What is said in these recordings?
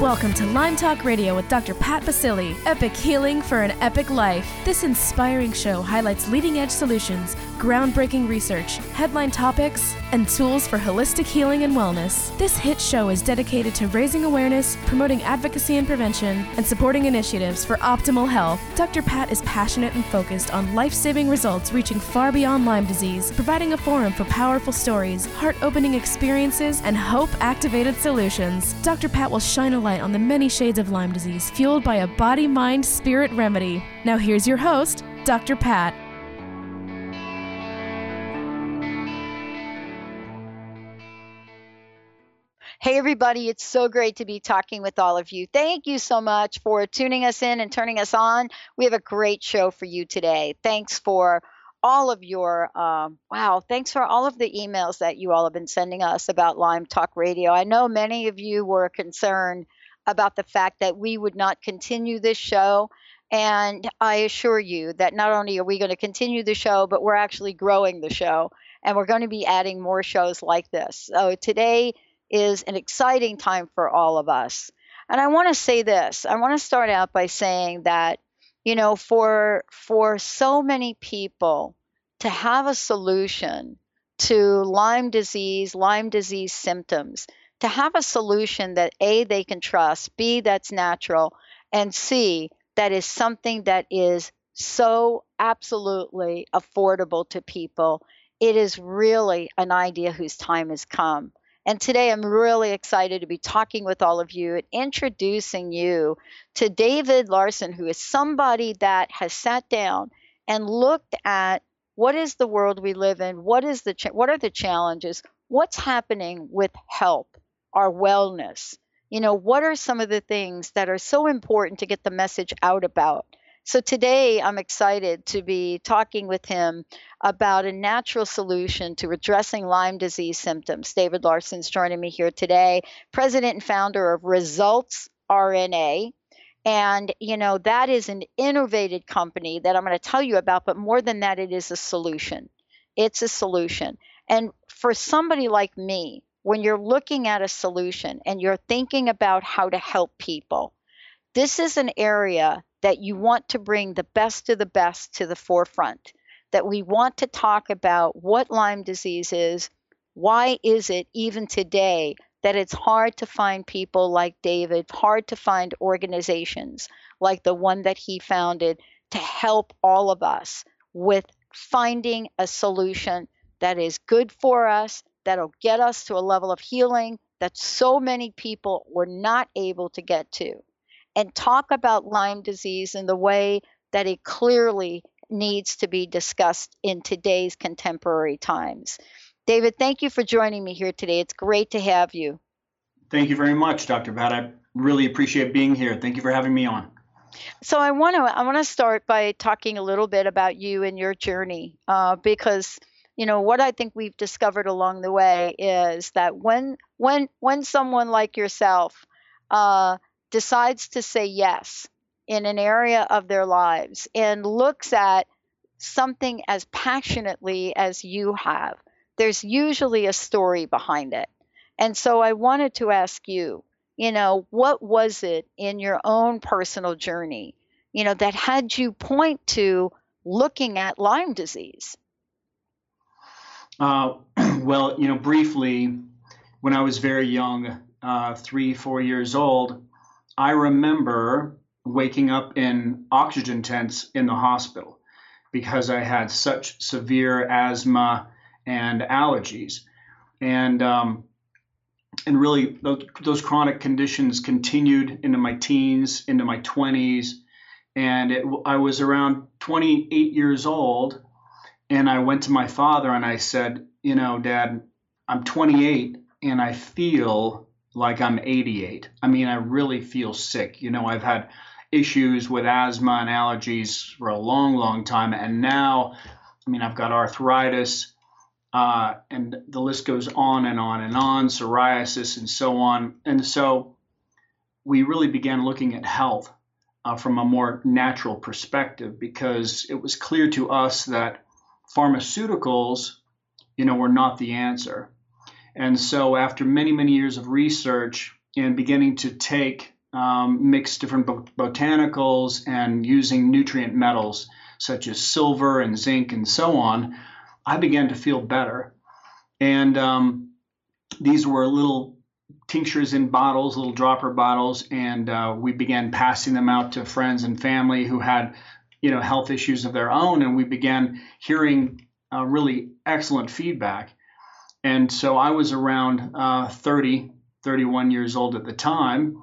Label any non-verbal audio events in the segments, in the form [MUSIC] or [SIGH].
Welcome to Lyme Talk Radio with Dr. Pat Baccili. Epic healing for an epic life. This inspiring show highlights leading edge solutions, groundbreaking research, headline topics, and tools for holistic healing and wellness. This hit show is dedicated to raising awareness, promoting advocacy and prevention, and supporting initiatives for optimal health. Dr. Pat is passionate and focused on life saving results reaching far beyond Lyme disease, providing a forum for powerful stories, heart opening experiences, and hope activated solutions. Dr. Pat will shine a light on the many shades of Lyme disease fueled by a body mind spirit remedy. Now, here's your host, Dr. Pat. Hey, everybody, it's so great to be talking with all of you. Thank you so much for tuning us in and turning us on. We have a great show for you today. Thanks for all of your, um, wow, thanks for all of the emails that you all have been sending us about Lyme Talk Radio. I know many of you were concerned about the fact that we would not continue this show. And I assure you that not only are we going to continue the show, but we're actually growing the show and we're going to be adding more shows like this. So today is an exciting time for all of us. And I want to say this. I want to start out by saying that you know for for so many people to have a solution to Lyme disease, Lyme disease symptoms, to have a solution that A, they can trust, B, that's natural, and C, that is something that is so absolutely affordable to people, it is really an idea whose time has come. And today I'm really excited to be talking with all of you and introducing you to David Larson, who is somebody that has sat down and looked at what is the world we live in, what is the cha- what are the challenges, what's happening with help our wellness. You know, what are some of the things that are so important to get the message out about? So today I'm excited to be talking with him about a natural solution to addressing Lyme disease symptoms. David Larson's joining me here today, president and founder of Results RNA. And, you know, that is an innovative company that I'm going to tell you about, but more than that, it is a solution. It's a solution. And for somebody like me, when you're looking at a solution and you're thinking about how to help people, this is an area that you want to bring the best of the best to the forefront. That we want to talk about what Lyme disease is, why is it even today that it's hard to find people like David, hard to find organizations like the one that he founded to help all of us with finding a solution that is good for us, that'll get us to a level of healing that so many people were not able to get to. And talk about Lyme disease in the way that it clearly needs to be discussed in today's contemporary times. David, thank you for joining me here today. It's great to have you. Thank you very much, Dr. Pat. I really appreciate being here. Thank you for having me on. So I want to I want to start by talking a little bit about you and your journey, uh, because you know what i think we've discovered along the way is that when when when someone like yourself uh, decides to say yes in an area of their lives and looks at something as passionately as you have. There's usually a story behind it. And so i wanted to ask you you know what was it in your own personal journey you know that had you point to looking at lyme disease? Uh, [CLEARS THROAT] well, you know, briefly, when I was very young, uh, three, four years old, I remember waking up in oxygen tents in the hospital because I had such severe asthma and allergies. And um, and really, those, chronic conditions continued into my teens, into my 20s. And it, I was around 28 years old and I went to my father and I said, you know, Dad, I'm 28 and I feel like I'm 88. I mean, I really feel sick. You know, I've had issues with asthma and allergies for a long, long time, and now I mean, I've got arthritis, uh, and the list goes on and on and on, psoriasis and so on. And so we really began looking at health uh, from a more natural perspective because it was clear to us that pharmaceuticals, you know, were not the answer. And so after many, many years of research and beginning to take um, mix different botanicals and using nutrient metals such as silver and zinc and so on, I began to feel better. And um, these were little tinctures in bottles, little dropper bottles, and uh, we began passing them out to friends and family who had, you know, health issues of their own, and we began hearing uh, really excellent feedback. And so I was around uh, 30, 31 years old at the time,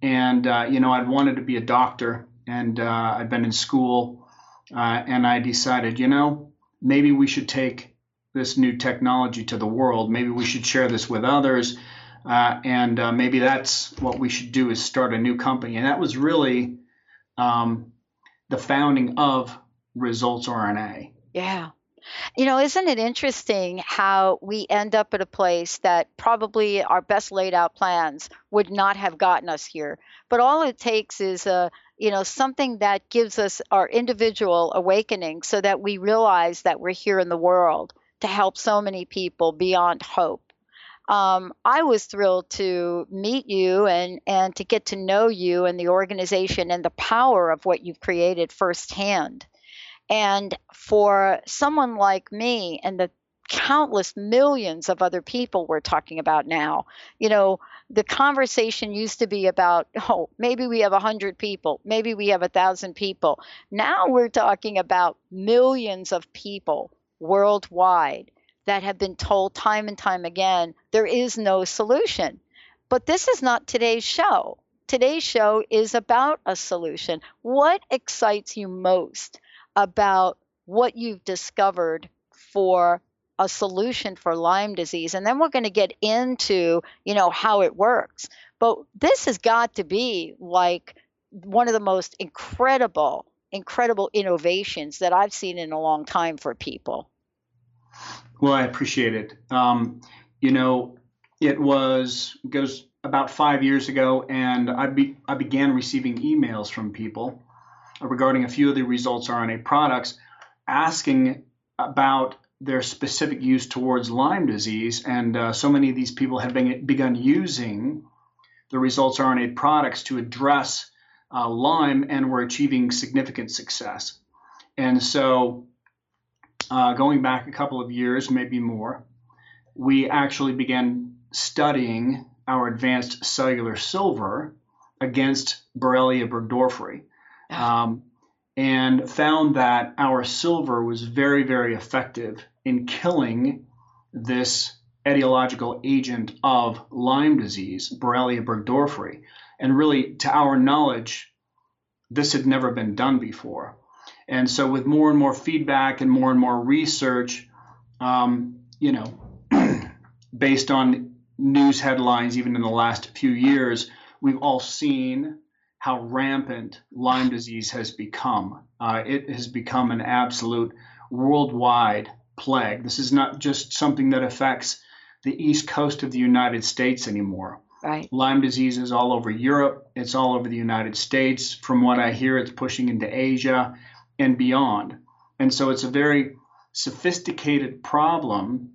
and uh, you know I'd wanted to be a doctor, and uh, I'd been in school, uh, and I decided, you know, maybe we should take this new technology to the world. Maybe we should share this with others, uh, and uh, maybe that's what we should do is start a new company. And that was really um, the founding of Results RNA. Yeah. You know, isn't it interesting how we end up at a place that probably our best laid out plans would not have gotten us here? But all it takes is a you know something that gives us our individual awakening so that we realize that we're here in the world to help so many people beyond hope um, I was thrilled to meet you and, and to get to know you and the organization and the power of what you've created firsthand. And for someone like me and the countless millions of other people we're talking about now, you know, the conversation used to be about, oh, maybe we have a 100 people, maybe we have a 1,000 people. Now we're talking about millions of people worldwide that have been told time and time again there is no solution. But this is not today's show. Today's show is about a solution. What excites you most about what you've discovered for a solution for Lyme disease and then we're going to get into, you know, how it works. But this has got to be like one of the most incredible incredible innovations that I've seen in a long time for people. Well, I appreciate it. Um, you know, it was it goes about five years ago, and I be, I began receiving emails from people regarding a few of the results RNA products asking about their specific use towards Lyme disease. And uh, so many of these people have been, begun using the results RNA products to address uh, Lyme and were achieving significant success. And so, uh, going back a couple of years, maybe more, we actually began studying our advanced cellular silver against Borrelia burgdorferi. Um, and found that our silver was very, very effective in killing this etiological agent of Lyme disease, Borrelia burgdorferi. And really, to our knowledge, this had never been done before. And so, with more and more feedback and more and more research, um, you know, [CLEARS THROAT] based on news headlines, even in the last few years, we've all seen how rampant Lyme disease has become. Uh, it has become an absolute worldwide plague. This is not just something that affects the east coast of the United States anymore. Right. Lyme disease is all over Europe, it's all over the United States. From what I hear, it's pushing into Asia and beyond. And so it's a very sophisticated problem,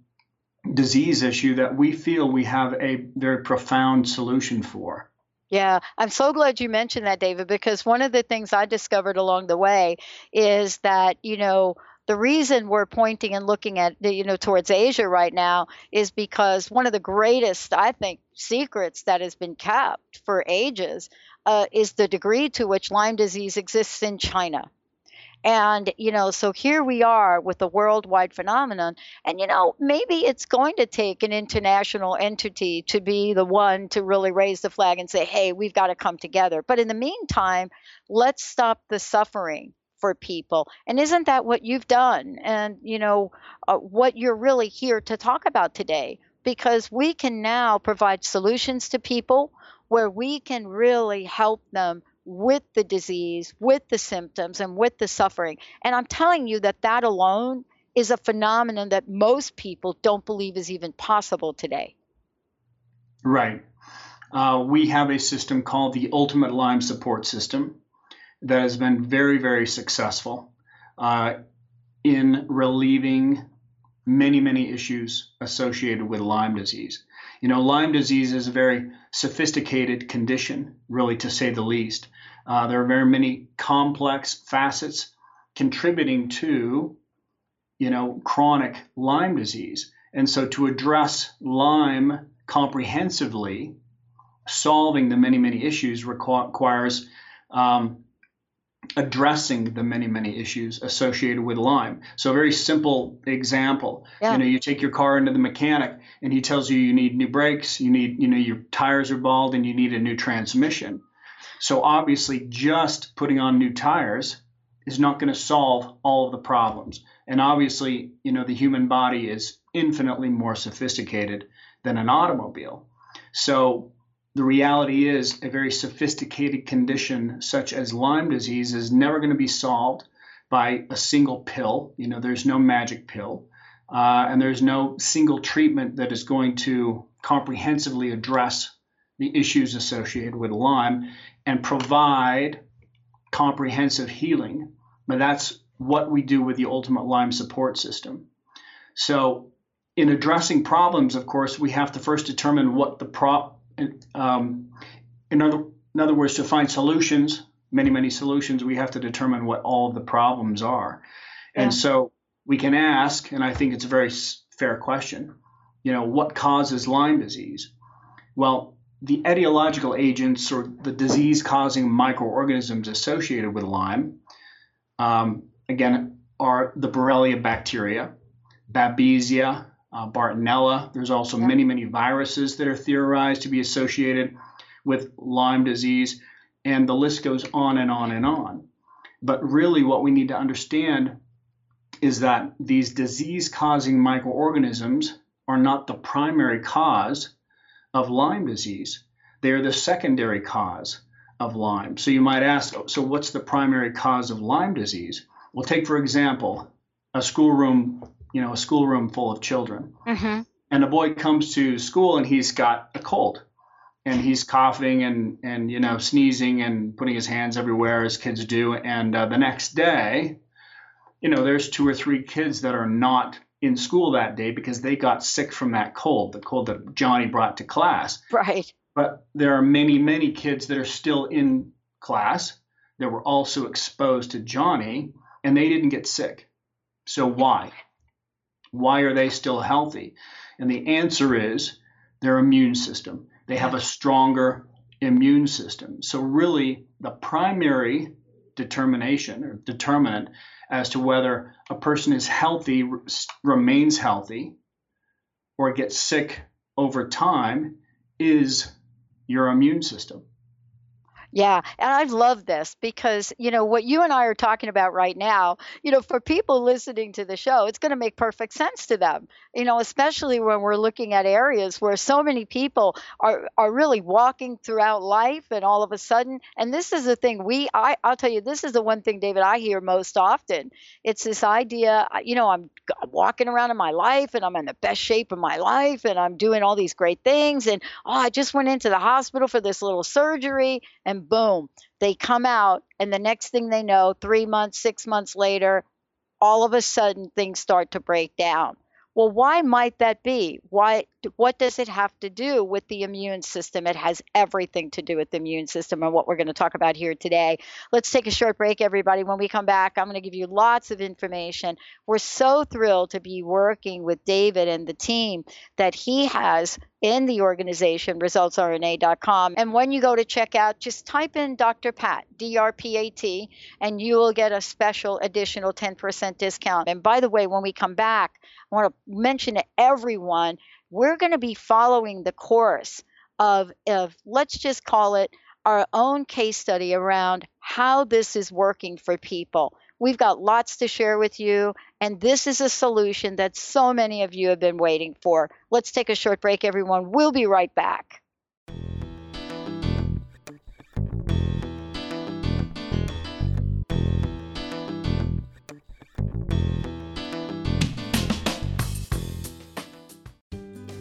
disease issue that we feel we have a very profound solution for. Yeah, I'm so glad you mentioned that, David, because one of the things I discovered along the way is that, you know, the reason we're pointing and looking at you know towards Asia right now is because one of the greatest I think secrets that has been kept for ages uh, is the degree to which Lyme disease exists in China. And, you know, so here we are with a worldwide phenomenon. And, you know, maybe it's going to take an international entity to be the one to really raise the flag and say, hey, we've got to come together. But in the meantime, let's stop the suffering for people. And isn't that what you've done? And, you know, uh, what you're really here to talk about today? Because we can now provide solutions to people where we can really help them with the disease, with the symptoms, and with the suffering. And I'm telling you that that alone is a phenomenon that most people don't believe is even possible today. Right. Uh, we have a system called the Ultimate Lyme Support System that has been very, very successful uh, in relieving many, many issues associated with Lyme disease. You know, Lyme disease is a very sophisticated condition, really, to say the least. Uh, there are very many complex facets contributing to, you know, chronic Lyme disease. And so to address Lyme comprehensively, solving the many, many issues requires um, addressing the many many issues associated with lyme. So a very simple example. Yeah. you know you take your car into the mechanic and he tells you you need new brakes you need you know your tires are bald and you need a new transmission. So obviously just putting on new tires is not going to solve all of the problems. And obviously you know the human body is infinitely more sophisticated than an automobile. So the reality is a very sophisticated condition such as Lyme disease is never going to be solved by a single pill. You know, there's no magic pill, uh, and there's no single treatment that is going to comprehensively address the issues associated with Lyme and provide comprehensive healing. But that's what we do with the Ultimate Lyme Support System. So, in addressing problems, of course, we have to first determine what the pro- um, in other in other words, to find solutions, many many solutions, we have to determine what all the problems are, yeah. and so we can ask, and I think it's a very fair question. You know, what causes Lyme disease? Well, the etiological agents or the disease-causing microorganisms associated with Lyme, um, again, are the Borrelia bacteria, Babesia, uh, Bartonella. There's also yeah. many, many viruses that are theorized to be associated with Lyme disease, and the list goes on and on and on. But really, what we need to understand is that these disease causing microorganisms are not the primary cause of Lyme disease, they are the secondary cause of Lyme. So you might ask, so what's the primary cause of Lyme disease? Well, take for example a schoolroom you know, a schoolroom full of children. Mm-hmm. And a boy comes to school and he's got a cold and he's coughing and, and, you know, sneezing and putting his hands everywhere as kids do. And uh, the next day, you know, there's two or three kids that are not in school that day because they got sick from that cold, the cold that Johnny brought to class. Right. But there are many, many kids that are still in class that were also exposed to Johnny and they didn't get sick. So why? Why are they still healthy? And the answer is their immune system. They have a stronger immune system. So, really, the primary determination or determinant as to whether a person is healthy, remains healthy, or gets sick over time is your immune system. Yeah, and I love this because, you know, what you and I are talking about right now, you know, for people listening to the show, it's going to make perfect sense to them. You know, especially when we're looking at areas where so many people are are really walking throughout life and all of a sudden, and this is the thing we I I'll tell you this is the one thing David I hear most often. It's this idea, you know, I'm walking around in my life and I'm in the best shape of my life and I'm doing all these great things and oh, I just went into the hospital for this little surgery and boom, they come out, and the next thing they know, three months, six months later, all of a sudden things start to break down. Well, why might that be? Why what does it have to do with the immune system? It has everything to do with the immune system and what we're going to talk about here today. Let's take a short break everybody. When we come back, I'm going to give you lots of information. We're so thrilled to be working with David and the team that he has in the organization, resultsrna.com. And when you go to check out, just type in Dr. Pat, D R P A T, and you will get a special additional 10% discount. And by the way, when we come back, want to mention to everyone we're going to be following the course of, of, let's just call it our own case study around how this is working for people. We've got lots to share with you, and this is a solution that so many of you have been waiting for. Let's take a short break, everyone. We'll be right back.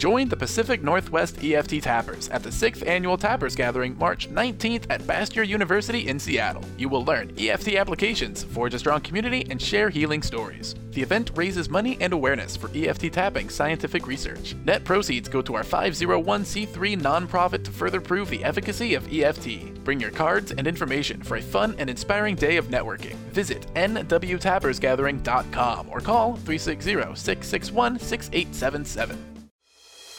Join the Pacific Northwest EFT Tappers at the 6th Annual Tappers Gathering March 19th at Bastyr University in Seattle. You will learn EFT applications, forge a strong community, and share healing stories. The event raises money and awareness for EFT tapping scientific research. Net proceeds go to our 501c3 nonprofit to further prove the efficacy of EFT. Bring your cards and information for a fun and inspiring day of networking. Visit nwtappersgathering.com or call 360 661 6877.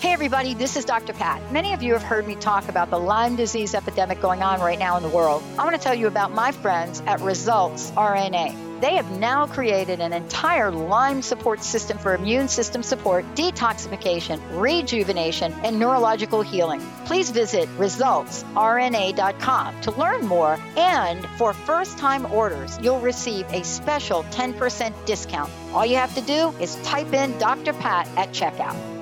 Hey, everybody, this is Dr. Pat. Many of you have heard me talk about the Lyme disease epidemic going on right now in the world. I want to tell you about my friends at Results RNA. They have now created an entire Lyme support system for immune system support, detoxification, rejuvenation, and neurological healing. Please visit resultsrna.com to learn more. And for first time orders, you'll receive a special 10% discount. All you have to do is type in Dr. Pat at checkout.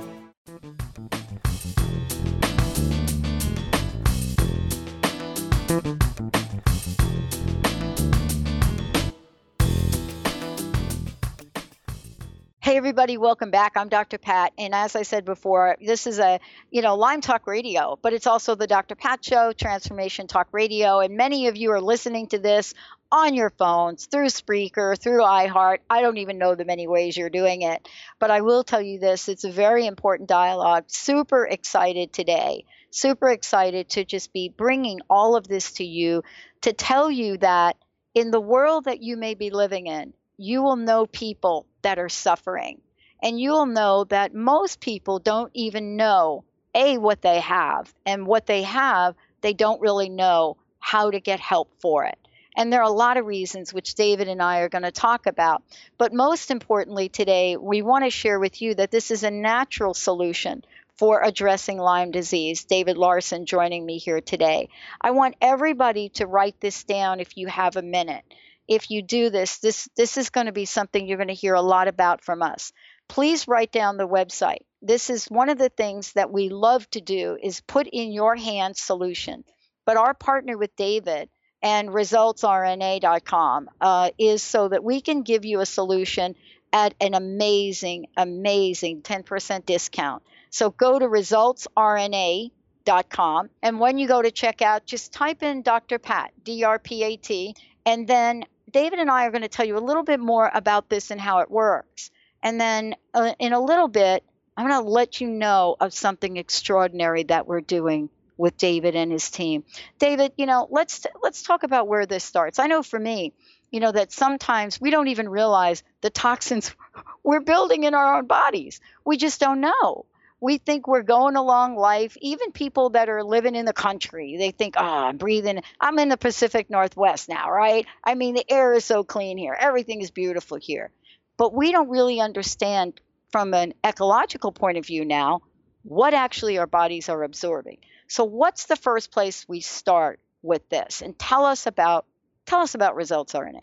Hey everybody, welcome back. I'm Dr. Pat, and as I said before, this is a you know Lyme Talk Radio, but it's also the Dr. Pat Show, Transformation Talk Radio, and many of you are listening to this on your phones through Spreaker, through iHeart. I don't even know the many ways you're doing it, but I will tell you this: it's a very important dialogue. Super excited today super excited to just be bringing all of this to you to tell you that in the world that you may be living in, you will know people that are suffering. And you will know that most people don't even know A, what they have, and what they have, they don't really know how to get help for it. And there are a lot of reasons which David and I are going to talk about. But most importantly, today, we want to share with you that this is a natural solution for addressing Lyme disease. David Larson joining me here today. I want everybody to write this down if you have a minute. If you do this, this this is going to be something you're going to hear a lot about from us. Please write down the website. This is one of the things that we love to do is put in your hands solution. But our partner with David and resultsrna.com uh, is so that we can give you a solution at an amazing, amazing 10% discount. So go to resultsrna.com. And when you go to checkout, just type in Dr. Pat, D R P A T, and then David and I are going to tell you a little bit more about this and how it works. And then uh, in a little bit, I'm going to let you know of something extraordinary that we're doing with David and his team. David, you know, let's let's talk about where this starts. I know for me, you know that sometimes we don't even realize the toxins [LAUGHS] we're building in our own bodies. We just don't know we think we're going along life. Even people that are living in the country, they think, oh, I'm breathing. I'm in the Pacific Northwest now, right? I mean, the air is so clean here. Everything is beautiful here. But we don't really understand from an ecological point of view now what actually our bodies are absorbing. So what's the first place we start with this? And tell us about tell us about results RNA.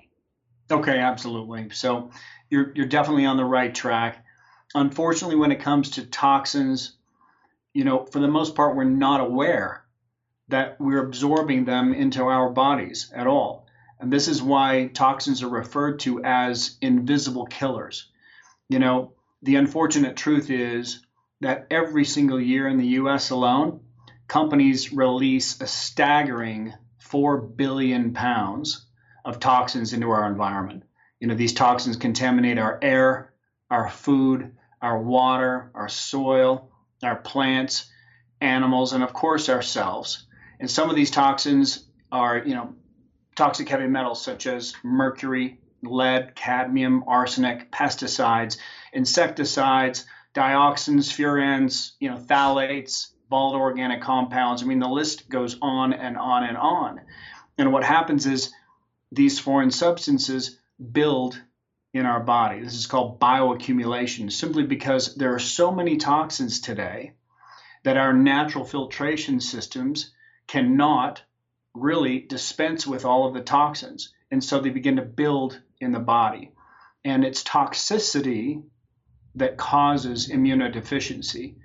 Okay, absolutely. So you're you're definitely on the right track unfortunately, when it comes to toxins, you know, for the most part, we're not aware that we're absorbing them into our bodies at all. And this is why toxins are referred to as invisible killers. You know, the unfortunate truth is that every single year in the US alone, companies release a staggering 4 billion pounds of toxins into our environment. You know, these toxins contaminate our air, our food, our water, our soil, our plants, animals, and of course ourselves. And some of these toxins are, you know, toxic heavy metals such as mercury, lead, cadmium, arsenic, pesticides, insecticides, dioxins, furans, you know, phthalates, volatile organic compounds. I mean, the list goes on and on and on. And what happens is these foreign substances build in our body. This is called bioaccumulation, simply because there are so many toxins today that our natural filtration systems cannot really dispense with all of the toxins. And so they begin to build in the body. And it's toxicity that causes immunodeficiency.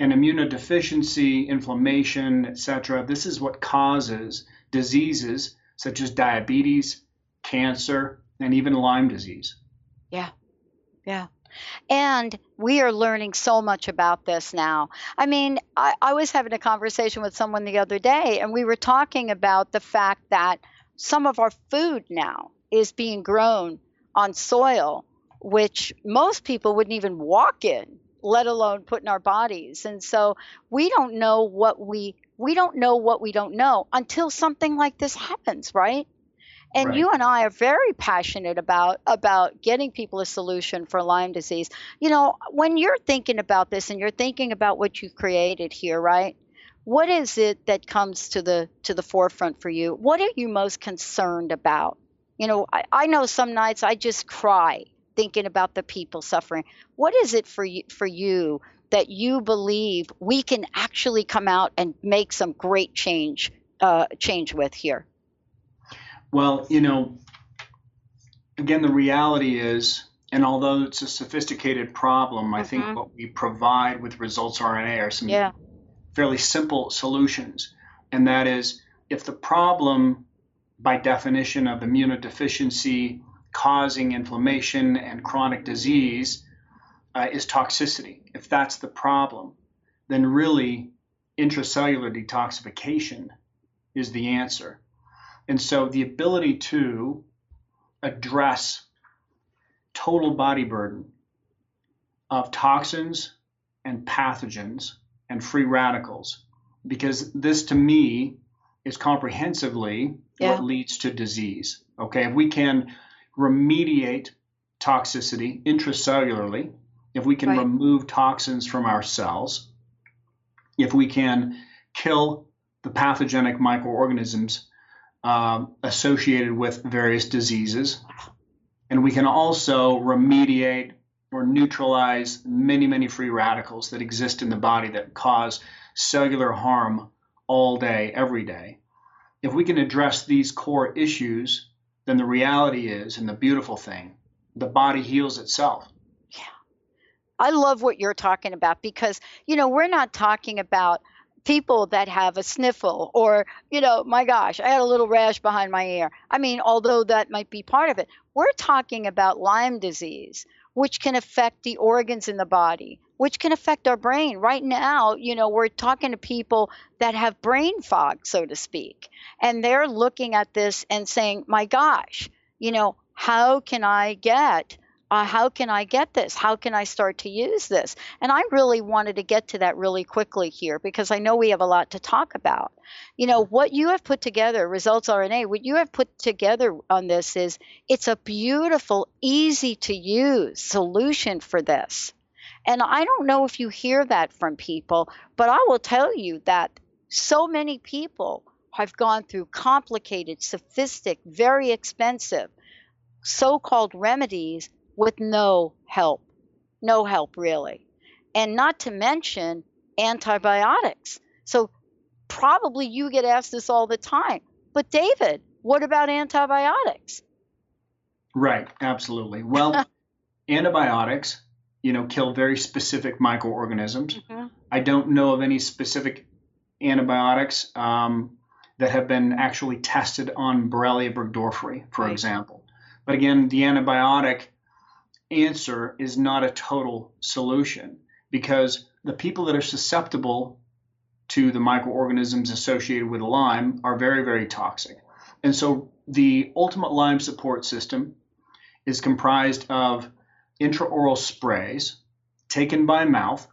And immunodeficiency, inflammation, etc., this is what causes diseases such as diabetes, cancer, and even Lyme disease. Yeah. Yeah. And we are learning so much about this now. I mean, I, I, was having a conversation with someone the other day, and we were talking about the fact that some of our food now is being grown on soil which most people wouldn't even walk in, let alone put in our bodies. And so we don't know what we we don't know what we don't know until something like this happens, right? And right. you and I are very passionate about about getting people a solution for Lyme disease. You know, when you're thinking about this and you're thinking about what you've created here, right? What is it that comes to the to the forefront for you? What are you most concerned about? You know, I, I know some nights I just cry thinking about the people suffering. What is it for you for you that you believe we can actually come out and make some great change uh, change with here? Well, you know, again, the reality is, and although it's a sophisticated problem, I mm-hmm. think what we provide with results RNA are some yeah. fairly simple solutions. And that is if the problem, by definition of immunodeficiency, causing inflammation and chronic disease uh, is toxicity. If that's the problem, then really intracellular detoxification is the answer. And so the ability to address total body burden of toxins and pathogens and free radicals, because this to me is comprehensively yeah. what leads to disease. Okay, if we can remediate toxicity intracellularly, if we can right. remove toxins from our cells, if we can kill the pathogenic microorganisms um, associated with various diseases. And we can also remediate or neutralize many, many free radicals that exist in the body that cause cellular harm all day, every day. If we can address these core issues, then the reality is, and the beautiful thing, the body heals itself. Yeah. I love what you're talking about because, you know, we're not talking about people that have a sniffle or, you know, my gosh, I had a little rash behind my ear. I mean, although that might be part of it, we're talking about Lyme disease, which can affect the organs in the body, which can affect our brain. Right now, you know, we're talking to people that have brain fog, so to speak, and they're looking at this and saying, my gosh, you know, how can I get uh, how can I get this? How can I start to use this? And I really wanted to get to that really quickly here because I know we have a lot to talk about. You know, what you have put together, Results RNA, what you have put together on this is it's a beautiful, easy to use solution for this. And I don't know if you hear that from people, but I will tell you that so many people have gone through complicated, sophisticated, very expensive so called remedies with no help. No help, really. And not to mention antibiotics. So, probably you get asked this all the time. But, David, what about antibiotics? Right, absolutely. Well, [LAUGHS] antibiotics, you know, kill very specific microorganisms. Mm-hmm. I don't know of any specific antibiotics um, that have been actually tested on Borrelia burgdorferi, for right. example. But again, the antibiotic answer is not a total solution because the people that are susceptible to the microorganisms associated with Lyme are very, very toxic. And so the ultimate Lyme support system is comprised of intraoral sprays taken by mouth,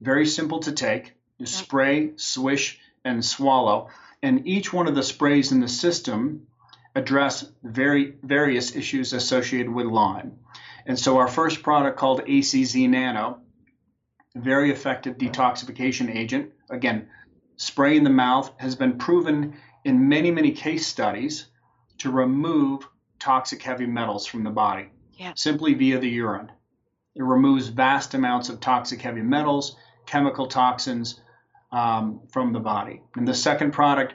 very simple to take. You spray, swish, and swallow. And each one of the sprays in the system address very various issues associated with Lyme. And so our first product called ACZ Nano, a very effective detoxification agent. Again, spray in the mouth has been proven in many, many case studies to remove toxic heavy metals from the body yeah. simply via the urine. It removes vast amounts of toxic heavy metals, chemical toxins um, from the body. And the second product,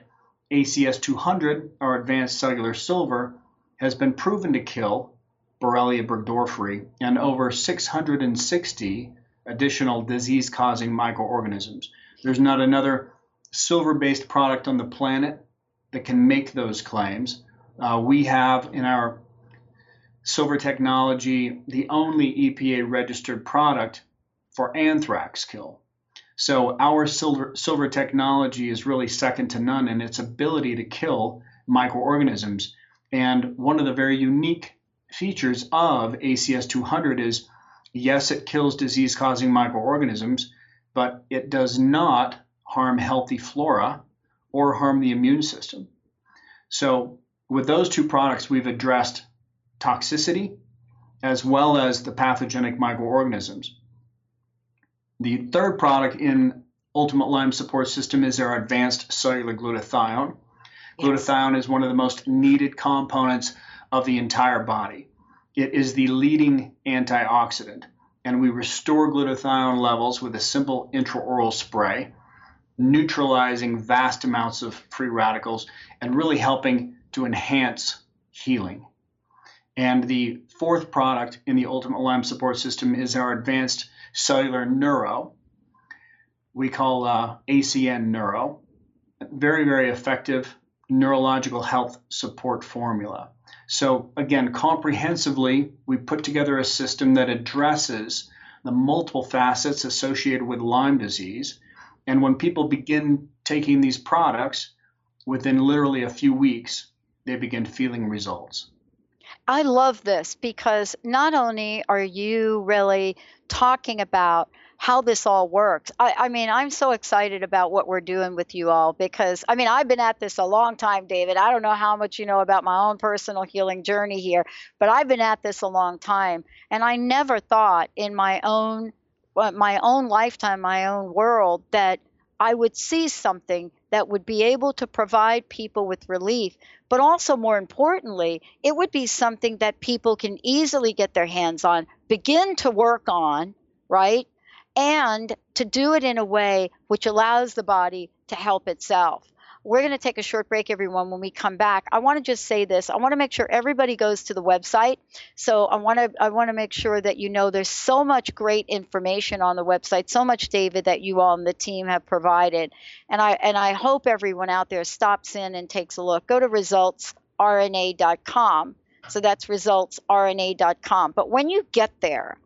ACS 200, our advanced cellular silver, has been proven to kill Borrelia burgdorferi, and over 660 additional disease causing microorganisms. There's not another silver based product on the planet that can make those claims. Uh, we have in our Silver Technology the only EPA registered product for anthrax kill. So our silver, silver technology is really second to none in its ability to kill microorganisms. And one of the very unique features of ACS 200 is yes, it kills disease causing microorganisms, but it does not harm healthy flora or harm the immune system. So, with those two products, we've addressed toxicity as well as the pathogenic microorganisms. The third product in Ultimate Lyme Support System is our advanced cellular glutathione. Yes. Glutathione is one of the most needed components of the entire body. It is the leading antioxidant, and we restore glutathione levels with a simple intraoral spray, neutralizing vast amounts of free radicals and really helping to enhance healing. And the fourth product in the Ultimate Lyme Support System is our advanced cellular neuro. We call uh, ACN neuro. Very, very effective neurological health support formula. So, again, comprehensively, we put together a system that addresses the multiple facets associated with Lyme disease. And when people begin taking these products, within literally a few weeks, they begin feeling results. I love this because not only are you really talking about how this all works. I, I, mean, I'm so excited about what we're doing with you all because, I mean, I've been at this a long time, David. I don't know how much you know about my own personal healing journey here, but I've been at this a long time. And I never thought in my own uh, my own lifetime, my own world, that I would see something that would be able to provide people with relief, but also more importantly, it would be something that people can easily get their hands on, begin to work on, right? And to do it in a way which allows the body to help itself. We're going to take a short break, everyone. When we come back, I want to just say this. I want to make sure everybody goes to the website. So I want to I want to make sure that you know there's so much great information on the website, so much, David, that you all and the team have provided. And I and I hope everyone out there stops in and takes a look. Go to resultsrna.com. So that's resultsrna.com. But when you get there,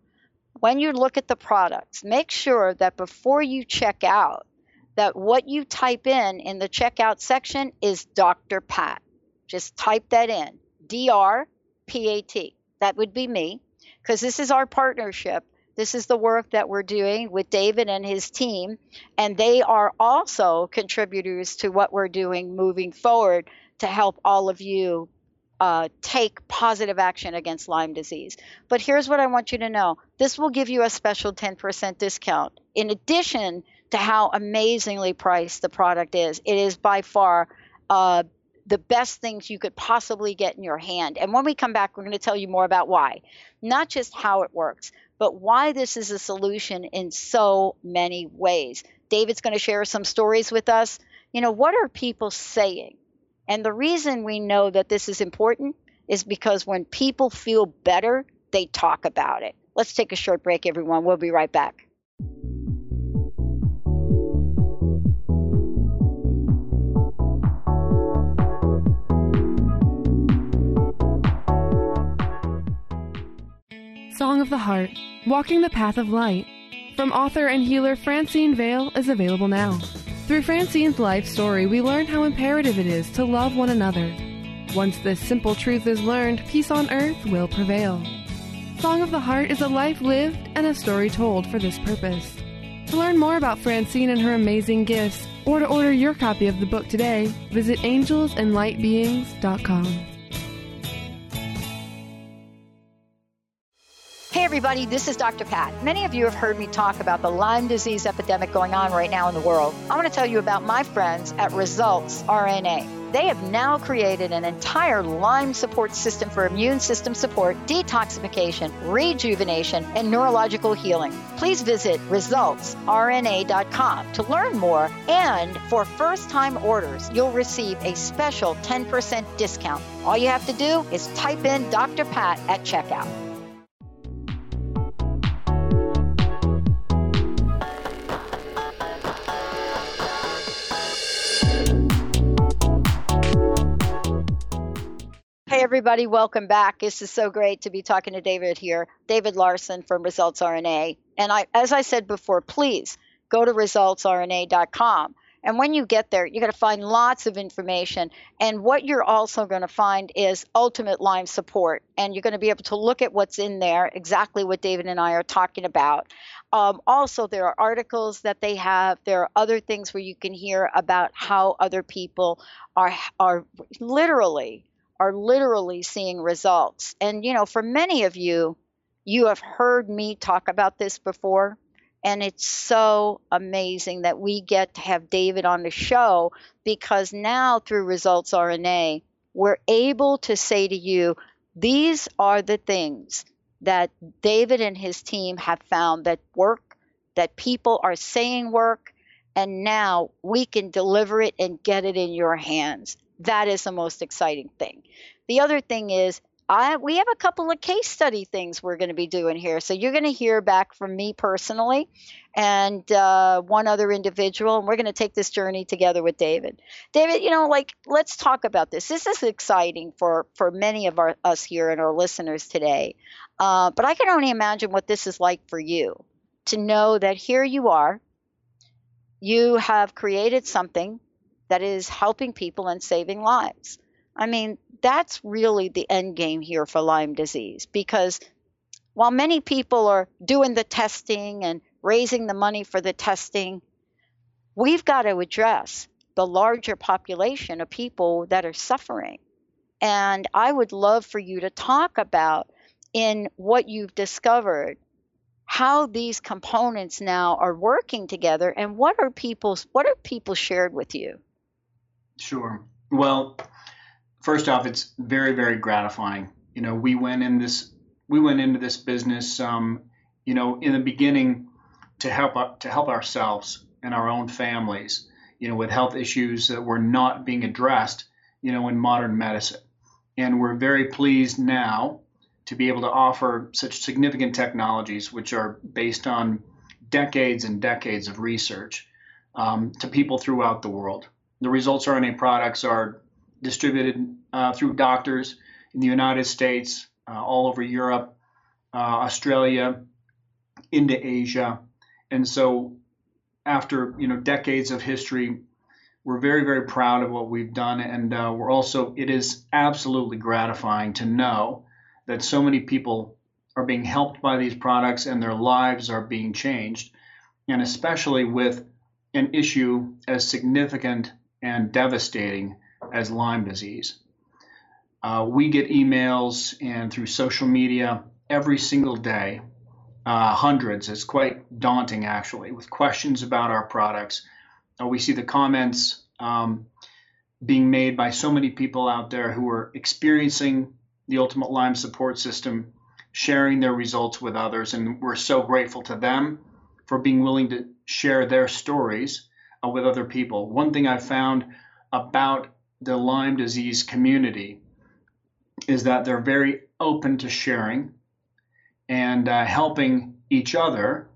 when you look at the products, make sure that before you check out, that what you type in in the checkout section is Dr. Pat. Just type that in D R P A T. That would be me because this is our partnership. This is the work that we're doing with David and his team. And they are also contributors to what we're doing moving forward to help all of you uh, take positive action against Lyme disease. But here's what I want you to know this will give you a special 10% discount. In addition to how amazingly priced the product is. It is by far uh, the best things you could possibly get in your hand. And when we come back, we're going to tell you more about why. Not just how it works, but why this is a solution in so many ways. David's going to share some stories with us. You know, what are people saying? And the reason we know that this is important is because when people feel better, they talk about it. Let's take a short break, everyone. We'll be right back. Song of the Heart Walking the Path of Light from author and healer Francine Vale is available now. Through Francine's life story, we learn how imperative it is to love one another. Once this simple truth is learned, peace on earth will prevail. Song of the Heart is a life lived and a story told for this purpose. To learn more about Francine and her amazing gifts, or to order your copy of the book today, visit angelsandlightbeings.com. everybody, this is Dr. Pat. Many of you have heard me talk about the Lyme disease epidemic going on right now in the world. I want to tell you about my friends at Results RNA. They have now created an entire Lyme support system for immune system support, detoxification, rejuvenation, and neurological healing. Please visit resultsrna.com to learn more. And for first time orders, you'll receive a special 10% discount. All you have to do is type in Dr. Pat at checkout. Everybody. Welcome back. This is so great to be talking to David here. David Larson from Results RNA. And I, as I said before, please go to resultsrna.com. And when you get there, you're going to find lots of information. And what you're also going to find is ultimate Lyme support. And you're going to be able to look at what's in there, exactly what David and I are talking about. Um, also, there are articles that they have. There are other things where you can hear about how other people are are literally are literally seeing results. And you know, for many of you, you have heard me talk about this before. And it's so amazing that we get to have David on the show because now through Results RNA, we're able to say to you, these are the things that David and his team have found that work, that people are saying work, and now we can deliver it and get it in your hands. That is the most exciting thing. The other thing is I we have a couple of case study things we're going to be doing here. So you're going to hear back from me personally and uh, one other individual, and we're going to take this journey together with David. David, you know, like let's talk about this. This is exciting for for many of our us here and our listeners today. Uh, but I can only imagine what this is like for you to know that here you are, you have created something that is helping people and saving lives. I mean, that's really the end game here for Lyme disease because while many people are doing the testing and raising the money for the testing, we've got to address the larger population of people that are suffering. And I would love for you to talk about in what you've discovered how these components now are working together and what are people's what are people shared with you sure well first off, it's very, very gratifying. You know, we went in this, we went into this business, um, you know, in the beginning to help to help ourselves and our own families, you know, with health issues that were not being addressed, you know, in modern medicine. And we're very pleased now to be able to offer such significant technologies, which are based on decades and decades of research, um, to people throughout the world. The results RNA products are distributed uh, through doctors in the United States, uh, all over Europe, uh, Australia, into Asia. And so, after you know decades of history, we're very very proud of what we've done, and uh, we're also it is absolutely gratifying to know that so many people are being helped by these products and their lives are being changed, and especially with an issue as significant and devastating as Lyme disease. Uh, we get emails and through social media every single day, uh, hundreds. It's quite daunting actually, with questions about our products. Uh, we see the comments um, being made by so many people out there who are experiencing the Ultimate Lyme support system, sharing their results with others, and we're so grateful to them for being willing to share their stories with other people. One thing I found about the Lyme disease community is that they're very open to sharing and uh, helping each other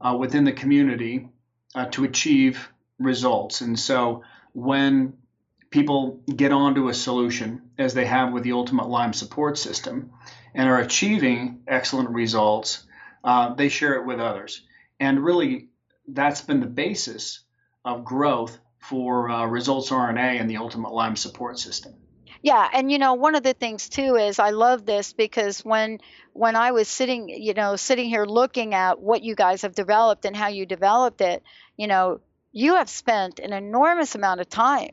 uh, within the community uh, to achieve results. And so when people get onto a solution, as they have with the Ultimate Lyme support system, and are achieving excellent results, uh, they share it with others. And really, that's been the basis of growth for uh, results RNA and the Ultimate Lyme support system. Yeah, and you know, one of the things too is I love this because when when I was sitting, you know, sitting here looking at what you guys have developed and how you developed it, you know, you have spent an enormous amount of time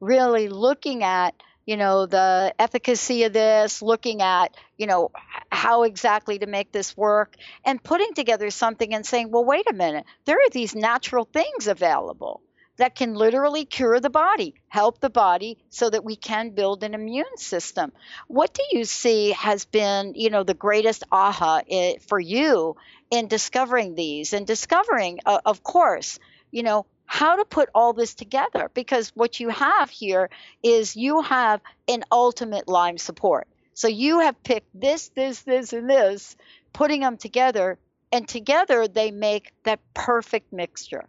really looking at you know the efficacy of this looking at you know how exactly to make this work and putting together something and saying well wait a minute there are these natural things available that can literally cure the body, help the body so that we can build an immune system. What do you see has been, you know, the greatest aha eh, for you in discovering these and discovering, uh, of course, you know, how to put all this together? Because what you have here is you have an ultimate Lyme support. So you have picked this, this, this, and this, putting them together, and together they make that perfect mixture.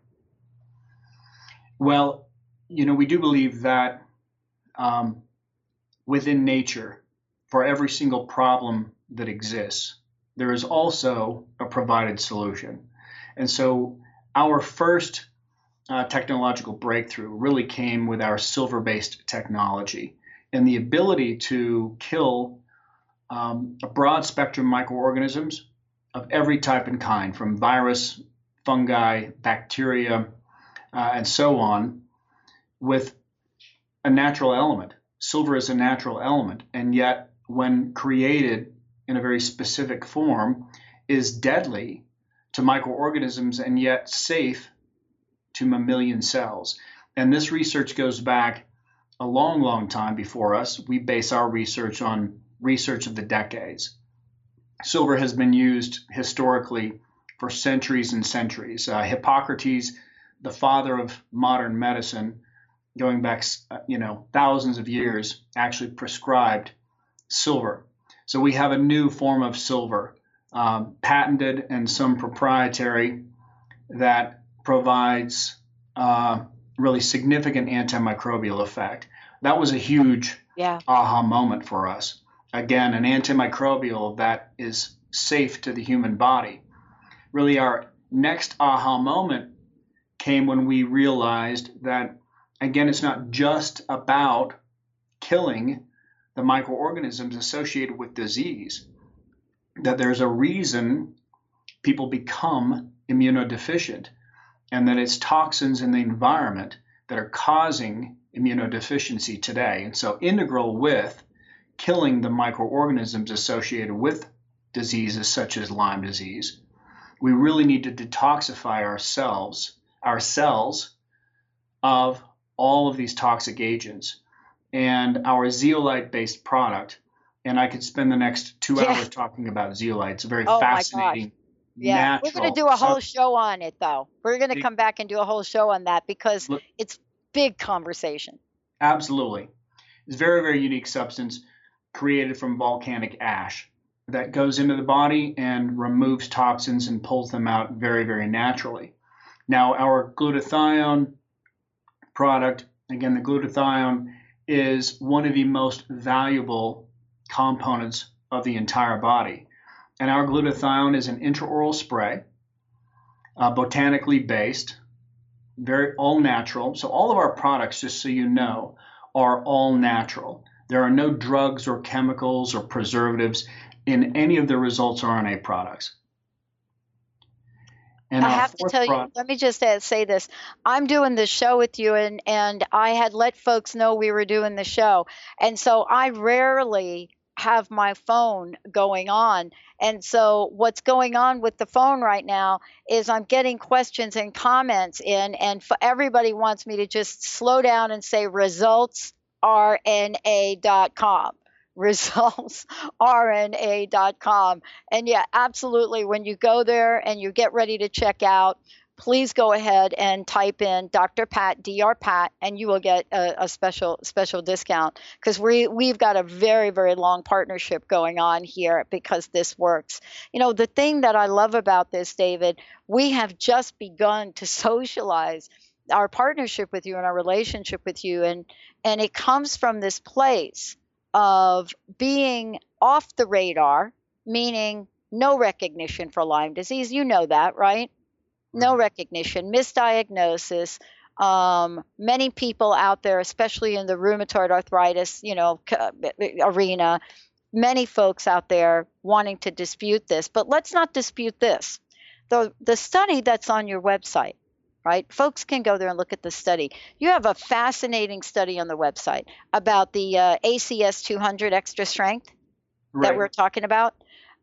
Well, you know, we do believe that um, within nature, for every single problem that exists, there is also a provided solution. And so our first uh, technological breakthrough really came with our silver based technology and the ability to kill um, a broad spectrum microorganisms of every type and kind, from virus, fungi, bacteria, uh, and so on, with a natural element. Silver is a natural element, and yet, when created in a very specific form, is deadly to microorganisms and yet safe to mammalian cells. And this research goes back a long, long time before us. We base our research on research of the decades. Silver has been used historically for centuries and centuries. Uh, Hippocrates, the father of modern medicine, going back, uh, you know, thousands of years, actually prescribed silver. So we have a new form of silver, um, patented and some proprietary, that provides uh, really significant antimicrobial effect. That was a huge yeah. aha moment for us. Again, an antimicrobial that is safe to the human body. Really, our next aha moment came when we realized that, again, it's not just about killing the microorganisms associated with disease, that there's a reason people become immunodeficient and that it's toxins in the environment that are causing immunodeficiency today. And so, integral with killing the microorganisms associated with diseases such as Lyme disease, we really need to detoxify ourselves, our cells, of all of these toxic agents. And our zeolite based product, and I could spend the next two yeah. hours talking about zeolite. It's a very oh fascinating yeah, natural. we're going to do a whole show on it, though. We're going to come back and do a whole show on that because Look, it's big conversation. Absolutely, it's very very unique substance created from volcanic ash that goes into the body and removes toxins and pulls them out very very naturally. Now our glutathione product, again, the glutathione is one of the most valuable components of the entire body and our glutathione is an intraoral spray, uh, botanically based, very all natural. So all of our products, just so you know, are all natural. There are no drugs or chemicals or preservatives in any of the results RNA products. And I have to tell you, let me just say this. I'm doing the show with you, and, and I had let folks know we were doing the show. And so I rarely have my phone going on. And so, what's going on with the phone right now is I'm getting questions and comments in, and everybody wants me to just slow down and say resultsrna.com. [LAUGHS] Resultsrna.com. And yeah, absolutely. When you go there and you get ready to check out, please go ahead and type in Dr. Pat, Dr. Pat, and you will get a, a special special discount because we we've got a very very long partnership going on here because this works. You know the thing that I love about this, David, we have just begun to socialize our partnership with you and our relationship with you, and and it comes from this place of being off the radar, meaning no recognition for Lyme disease. You know that, right? No recognition, misdiagnosis. Um, many people out there, especially in the rheumatoid arthritis, you know, arena, many folks out there wanting to dispute this. But let's not dispute this. The the study that's on your website, right? Folks can go there and look at the study. You have a fascinating study on the website about the uh, ACS 200 extra strength right. that we're talking about.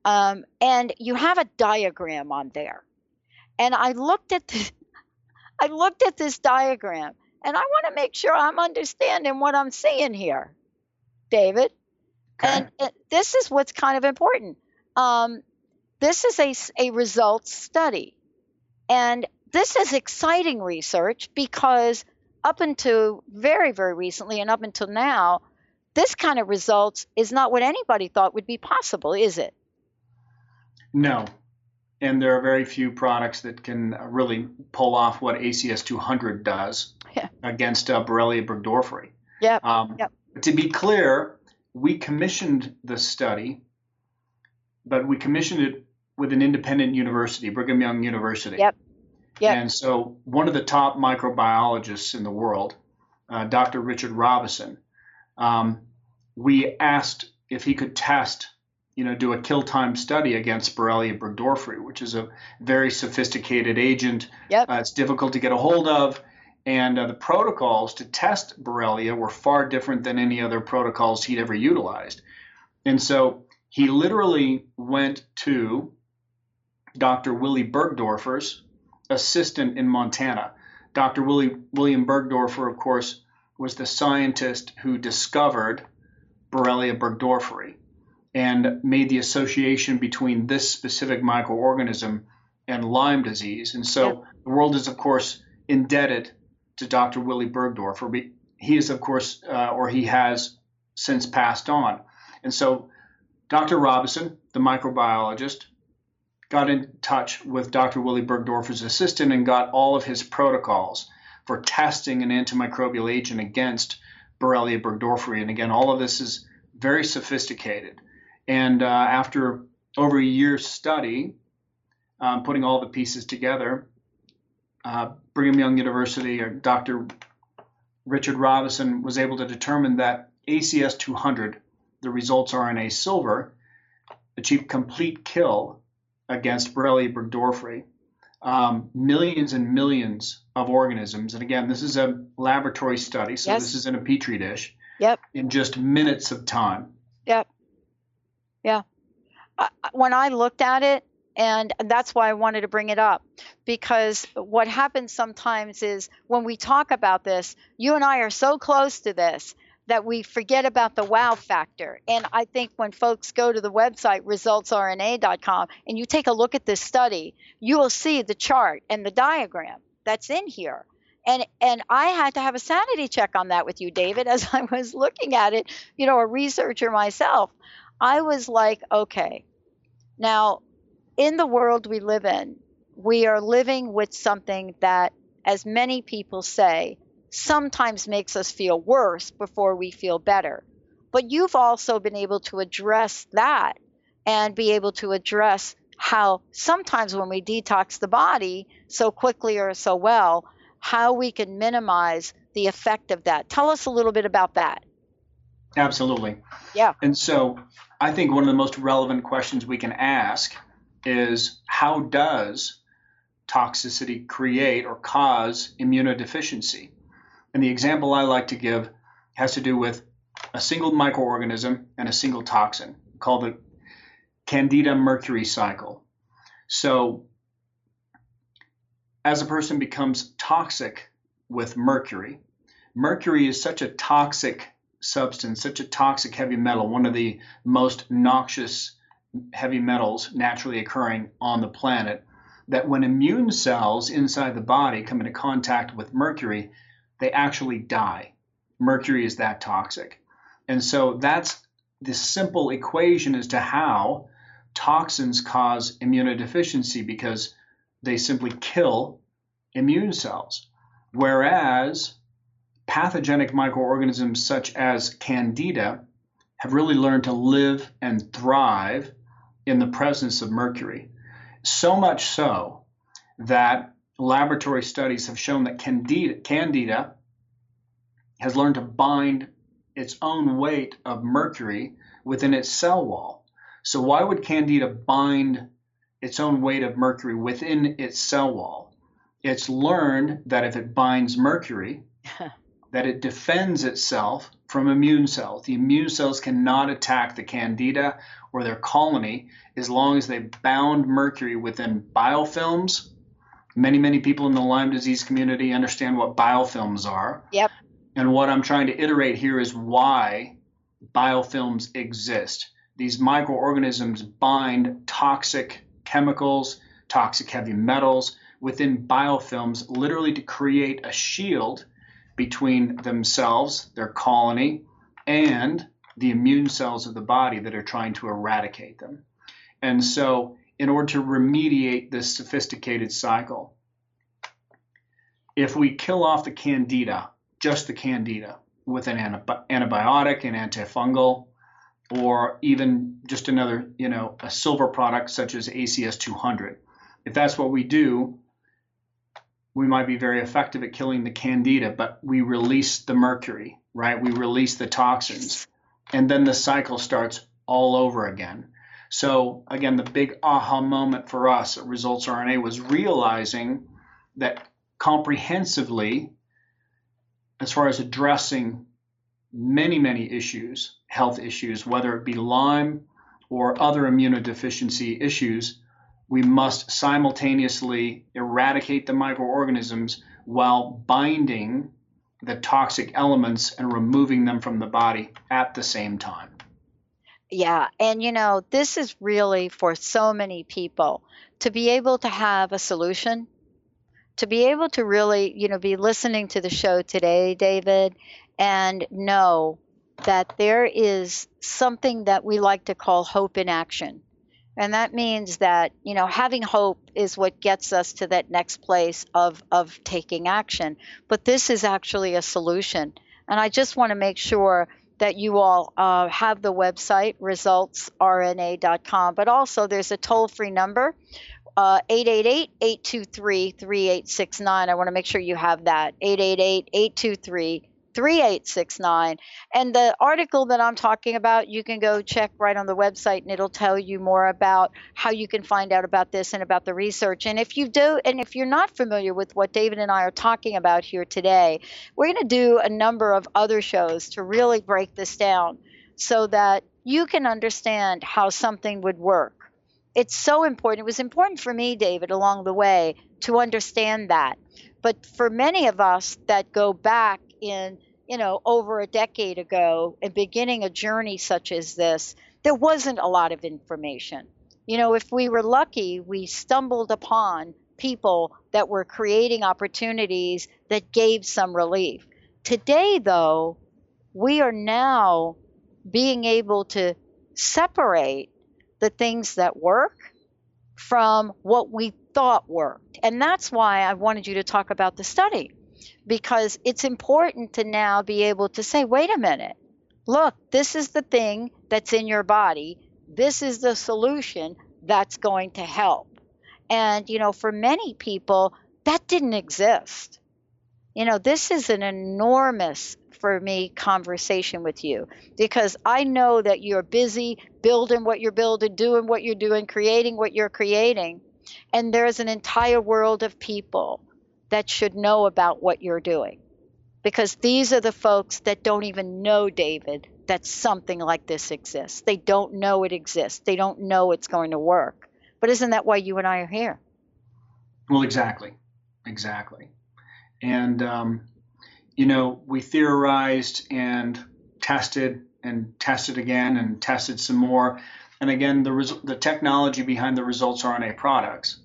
Um, and you have a diagram on there and I looked at this, [LAUGHS] I looked at this diagram and I want to make sure I'm understanding what I'm seeing here, David. Okay. And, and this is what's kind of important. Um, this is a, a results study. And this is exciting research because up until very, very recently and up until now, this kind of results is not what anybody thought would be possible, is it? No, and there are very few products that can really pull off what ACS 200 does yeah. against uh, Borrelia burgdorferi. Yeah. Um, yep. To be clear, we commissioned the study, but we commissioned it with an independent university, Brigham Young University. Yep. Yep. And so one of the top microbiologists in the world, uh, Dr. Richard Robison, um, we asked if he could test, you know, do a kill time study against Borrelia burgdorferi, which is a very sophisticated agent. Yep. Uh, it's difficult to get a hold of. And uh, the protocols to test Borrelia were far different than any other protocols he'd ever utilized. And so he literally went to Dr. Willy Burgdorfer's assistant in Montana. Dr. Willy, William Burgdorfer, of course, was the scientist who discovered Borrelia burgdorferi and made the association between this specific microorganism and Lyme disease. And so Yep. the world is, of course, indebted to Dr. Willy Burgdorfer. Be- He is, of course, uh, or he has since passed on. And so Dr. Robison, the microbiologist, got in touch with Dr. Willy Burgdorfer's assistant and got all of his protocols for testing an antimicrobial agent against Borrelia burgdorferi. And again, all of this is very sophisticated. And uh, after over a year's study, um, putting all the pieces together, uh, Brigham Young University or Dr. Richard Robison was able to determine that ACS 200, the results RNA silver, achieved complete kill against Borrelia burgdorferi. Um, millions and millions of organisms, and again, this is a laboratory study, so Yes. this is in a petri dish. Yep. In just minutes of time. Yep. Yeah. When I looked at it, and that's why I wanted to bring it up, because what happens sometimes is when we talk about this, you and I are so close to this that we forget about the wow factor. And I think when folks go to the website resultsrna.com and you take a look at this study, you will see the chart and the diagram that's in here. And and I had to have a sanity check on that with you, David, [LAUGHS] as I was looking at it, you know, a researcher myself. I was like, okay, now in the world we live in, we are living with something that, as many people say, sometimes makes us feel worse before we feel better. But you've also been able to address that and be able to address how sometimes when we detox the body so quickly or so well, how we can minimize the effect of that. Tell us a little bit about that. Absolutely. Yeah. And so I think one of the most relevant questions we can ask is how does toxicity create or cause immunodeficiency? And the example I like to give has to do with a single microorganism and a single toxin called the Candida mercury cycle. So, as a person becomes toxic with mercury, mercury is such a toxic substance, such a toxic heavy metal, one of the most noxious heavy metals naturally occurring on the planet, that when immune cells inside the body come into contact with mercury, they actually die. Mercury is that toxic. And so that's the simple equation as to how toxins cause immunodeficiency because they simply kill immune cells. Whereas pathogenic microorganisms such as Candida have really learned to live and thrive in the presence of mercury. So much so that laboratory studies have shown that Candida, Candida has learned to bind its own weight of mercury within its cell wall. So, why would Candida bind its own weight of mercury within its cell wall? It's learned that if it binds mercury, [LAUGHS] that it defends itself from immune cells. The immune cells cannot attack the candida or their colony as long as they bound mercury within biofilms. Many, many people in the Lyme disease community understand what biofilms are. Yep. And what I'm trying to iterate here is why biofilms exist. These microorganisms bind toxic chemicals, toxic heavy metals within biofilms, literally to create a shield between themselves, their colony, and the immune cells of the body that are trying to eradicate them. And so, in order to remediate this sophisticated cycle, if we kill off the candida, just the candida, with an antibi- antibiotic, an antifungal, or even just another, you know, a silver product such as ACS 200. If that's what we do, we might be very effective at killing the candida, but we release the mercury, right? We release the toxins, and then the cycle starts all over again. So, again, the big aha moment for us at Results RNA was realizing that comprehensively, as far as addressing many, many issues, health issues, whether it be Lyme or other immunodeficiency issues, we must simultaneously eradicate the microorganisms while binding the toxic elements and removing them from the body at the same time. Yeah, and you know, this is really for so many people to be able to have a solution, to be able to really, you know, be listening to the show today, David, and know that there is something that we like to call hope in action. And that means that, you know, having hope is what gets us to that next place of, of taking action. But this is actually a solution. And I just want to make sure that you all uh, have the website, resultsrna.com, but also there's a toll free number. Uh, 888-823-3869. I want to make sure you have that. 888-823 3869. And the article that I'm talking about, you can go check right on the website and it'll tell you more about how you can find out about this and about the research. And if you do, and if you're not familiar with what David and I are talking about here today, we're going to do a number of other shows to really break this down so that you can understand how something would work. It's so important. It was important for me, David, along the way to understand that. But for many of us that go back in you know over a decade ago and beginning a journey such as this there wasn't a lot of information. You know if we were lucky we stumbled upon people that were creating opportunities that gave some relief. Today though we are now being able to separate the things that work from what we thought worked. And that's why i wanted you to talk about the study because it's important to now be able to say, wait a minute, look, this is the thing that's in your body. This is the solution that's going to help. And, you know, for many people, that didn't exist. You know, this is an enormous, for me, conversation with you because I know that you're busy building what you're building, doing what you're doing, creating what you're creating. And there's an entire world of people that should know about what you're doing. Because these are the folks that don't even know, David, that something like this exists. They don't know it exists. They don't know it's going to work. But isn't that why you and I are here? Well, exactly. Exactly. And, um, you know, we theorized and tested and tested again and tested some more. And again, the, res- the technology behind the results RNA products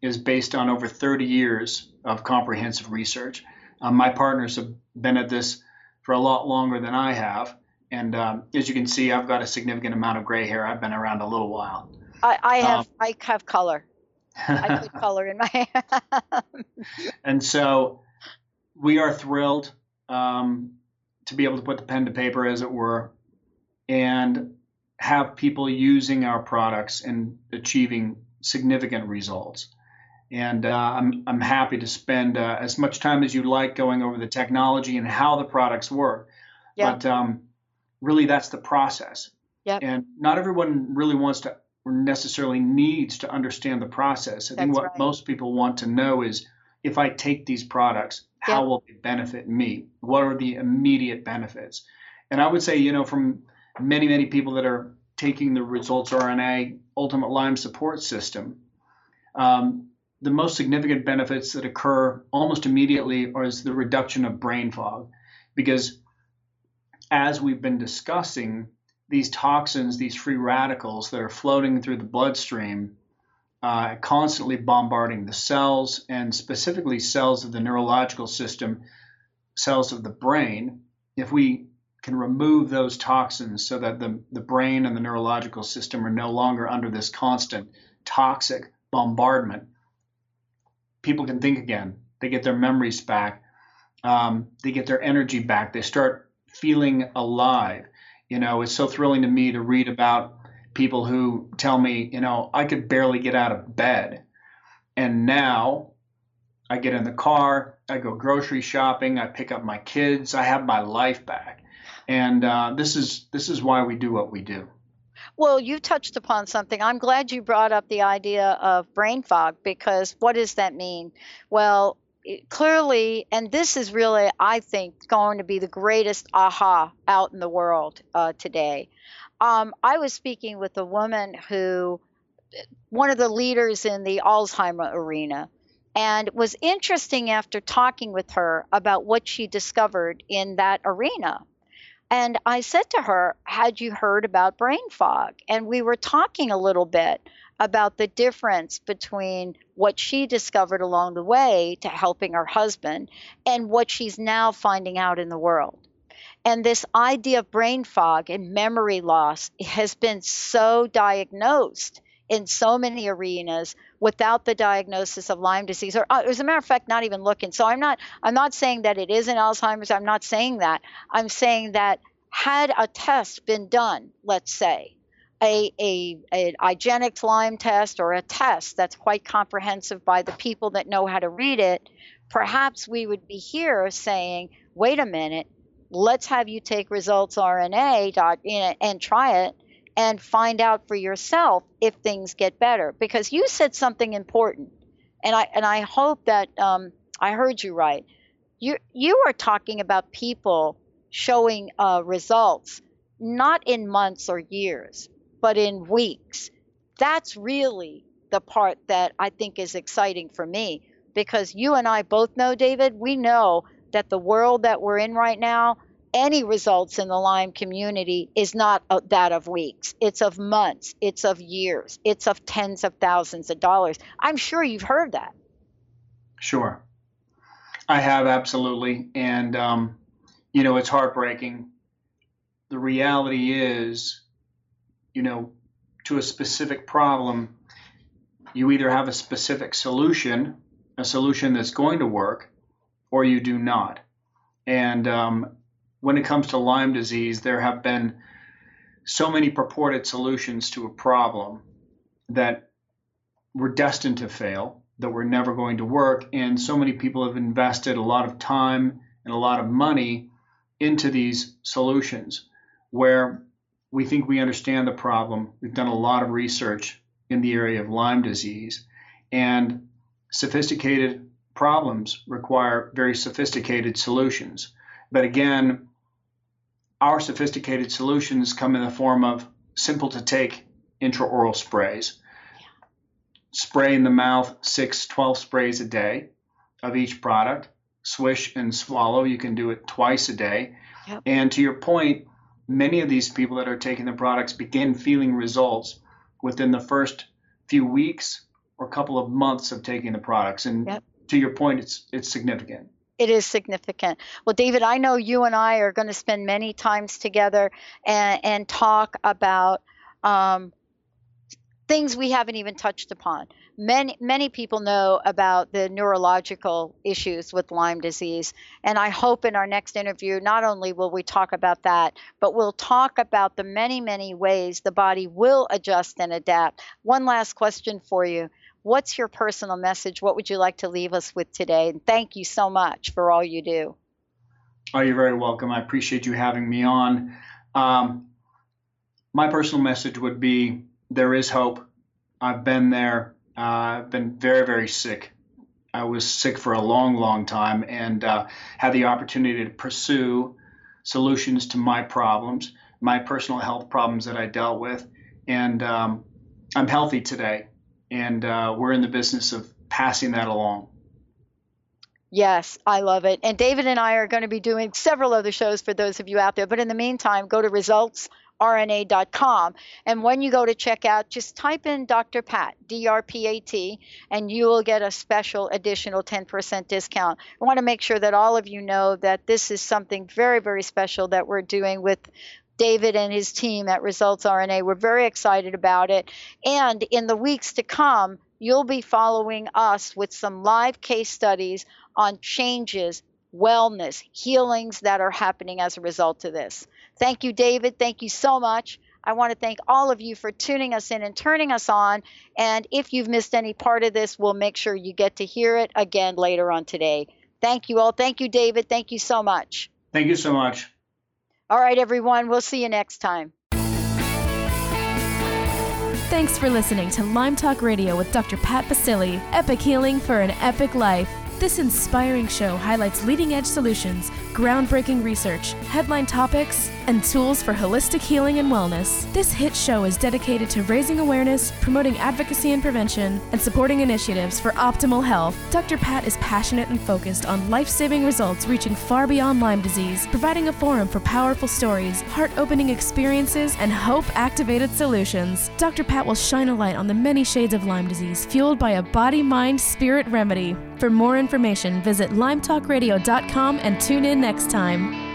is based on over 30 years of comprehensive research. Um, my partners have been at this for a lot longer than I have. And um, as you can see, I've got a significant amount of gray hair. I've been around a little while. I, I have um, I have color. I put [LAUGHS] color in my hair. and so we are thrilled um, to be able to put the pen to paper, as it were, and have people using our products and achieving significant results. And uh, I'm, I'm happy to spend uh, as much time as you like going over the technology and how the products work. Yep. But um, really, that's the process. Yep. And not everyone really wants to or necessarily needs to understand the process. I that's think what right. most people want to know is if I take these products, how yep. will they benefit me? What are the immediate benefits? And I would say, you know, from many, many people that are taking the results RNA ultimate Lyme support system, um, the most significant benefits that occur almost immediately are is the reduction of brain fog. Because as we've been discussing these toxins these free radicals that are floating through the bloodstream uh, constantly bombarding the cells and specifically cells of the neurological system cells of the brain if we can remove those toxins so that the, the brain and the neurological system are no longer under this constant toxic bombardment people can think again. They get their memories back. Um, they get their energy back. They start feeling alive. You know, it's so thrilling to me to read about people who tell me, you know, I could barely get out of bed. And now I get in the car, I go grocery shopping, I pick up my kids, I have my life back. And uh, this is this is why we do what we do. Well, you touched upon something. I'm glad you brought up the idea of brain fog because what does that mean? Well, clearly, and this is really, I think, going to be the greatest aha out in the world uh, today. Um, I was speaking with a woman who, one of the leaders in the Alzheimer arena, and it was interesting after talking with her about what she discovered in that arena. And I said to her, Had you heard about brain fog? And we were talking a little bit about the difference between what she discovered along the way to helping her husband and what she's now finding out in the world. And this idea of brain fog and memory loss has been so diagnosed in so many arenas without the diagnosis of Lyme disease, or uh, as a matter of fact, not even looking. So I'm not I'm not saying that it isn't Alzheimer's. I'm not saying that. I'm saying that had a test been done, let's say, a, a, a IGeneX Lyme test or a test that's quite comprehensive by the people that know how to read it, perhaps we would be here saying, wait a minute, let's have you take results RNA dot, and try it and find out for yourself if things get better. Because you said something important, and I and I hope that um, I heard you right. You you are talking about people showing uh, results not in months or years, but in weeks. That's really the part that I think is exciting for me because you and I both know, David, we know that the world that we're in right now, any results in the Lyme community is not that of weeks. It's of months, it's of years, it's of tens of thousands of dollars. I'm sure you've heard that. Sure. I have absolutely. And, um, you know, it's heartbreaking. The reality is you know, to a specific problem, you either have a specific solution, a solution that's going to work, or you do not. And um, when it comes to Lyme disease, there have been so many purported solutions to a problem that were destined to fail, that were never going to work. And so many people have invested a lot of time and a lot of money into these solutions where we think we understand the problem. We've done a lot of research in the area of Lyme disease, and sophisticated problems require very sophisticated solutions. But again, our sophisticated solutions come in the form of simple to take intraoral sprays. Spray in the mouth, six, 12 sprays a day of each product. Swish and swallow, you can do it twice a day. Yep. And to your point, many of these people that are taking the products begin feeling results within the first few weeks or couple of months of taking the products. And yep. to your point, it's it's significant. It is significant. Well, David, I know you and I are going to spend many times together and, and talk about um, things we haven't even touched upon many many people know about the neurological issues with Lyme disease and I hope in our next interview not only will we talk about that but we'll talk about the many many ways the body will adjust and adapt. One last question for you. What's your personal message? What would you like to leave us with today? And thank you so much for all you do. Oh, you're very welcome. I appreciate you having me on. Um, my personal message would be there is hope. I've been there. Uh, I've been very, very sick. I was sick for a long, long time and uh, had the opportunity to pursue solutions to my problems, my personal health problems that I dealt with. And um, I'm healthy today. And uh, we're in the business of passing that along. Yes, I love it. And David and I are going to be doing several other shows for those of you out there. But in the meantime, go to results rna.com. And when you go to check out, just type in Dr. Pat, D R P A T, and you will get a special additional 10% discount. I want to make sure that all of you know that this is something very, very special that we're doing with David and his team at Results RNA. We're very excited about it. And in the weeks to come, you'll be following us with some live case studies on changes, wellness, healings that are happening as a result of this. Thank you, David. Thank you so much. I want to thank all of you for tuning us in and turning us on. And if you've missed any part of this, we'll make sure you get to hear it again later on today. Thank you all. Thank you, David. Thank you so much. Thank you so much. All right, everyone. We'll see you next time. Thanks for listening to Lyme Talk Radio with Dr. Pat Baccili, Epic Healing for an Epic Life. This inspiring show highlights leading edge solutions, groundbreaking research, headline topics, and tools for holistic healing and wellness. This hit show is dedicated to raising awareness, promoting advocacy and prevention, and supporting initiatives for optimal health. Dr. Pat is passionate and focused on life saving results reaching far beyond Lyme disease, providing a forum for powerful stories, heart opening experiences, and hope activated solutions. Dr. Pat will shine a light on the many shades of Lyme disease fueled by a body mind spirit remedy. For more information, visit lymetalkradio.com and tune in next time.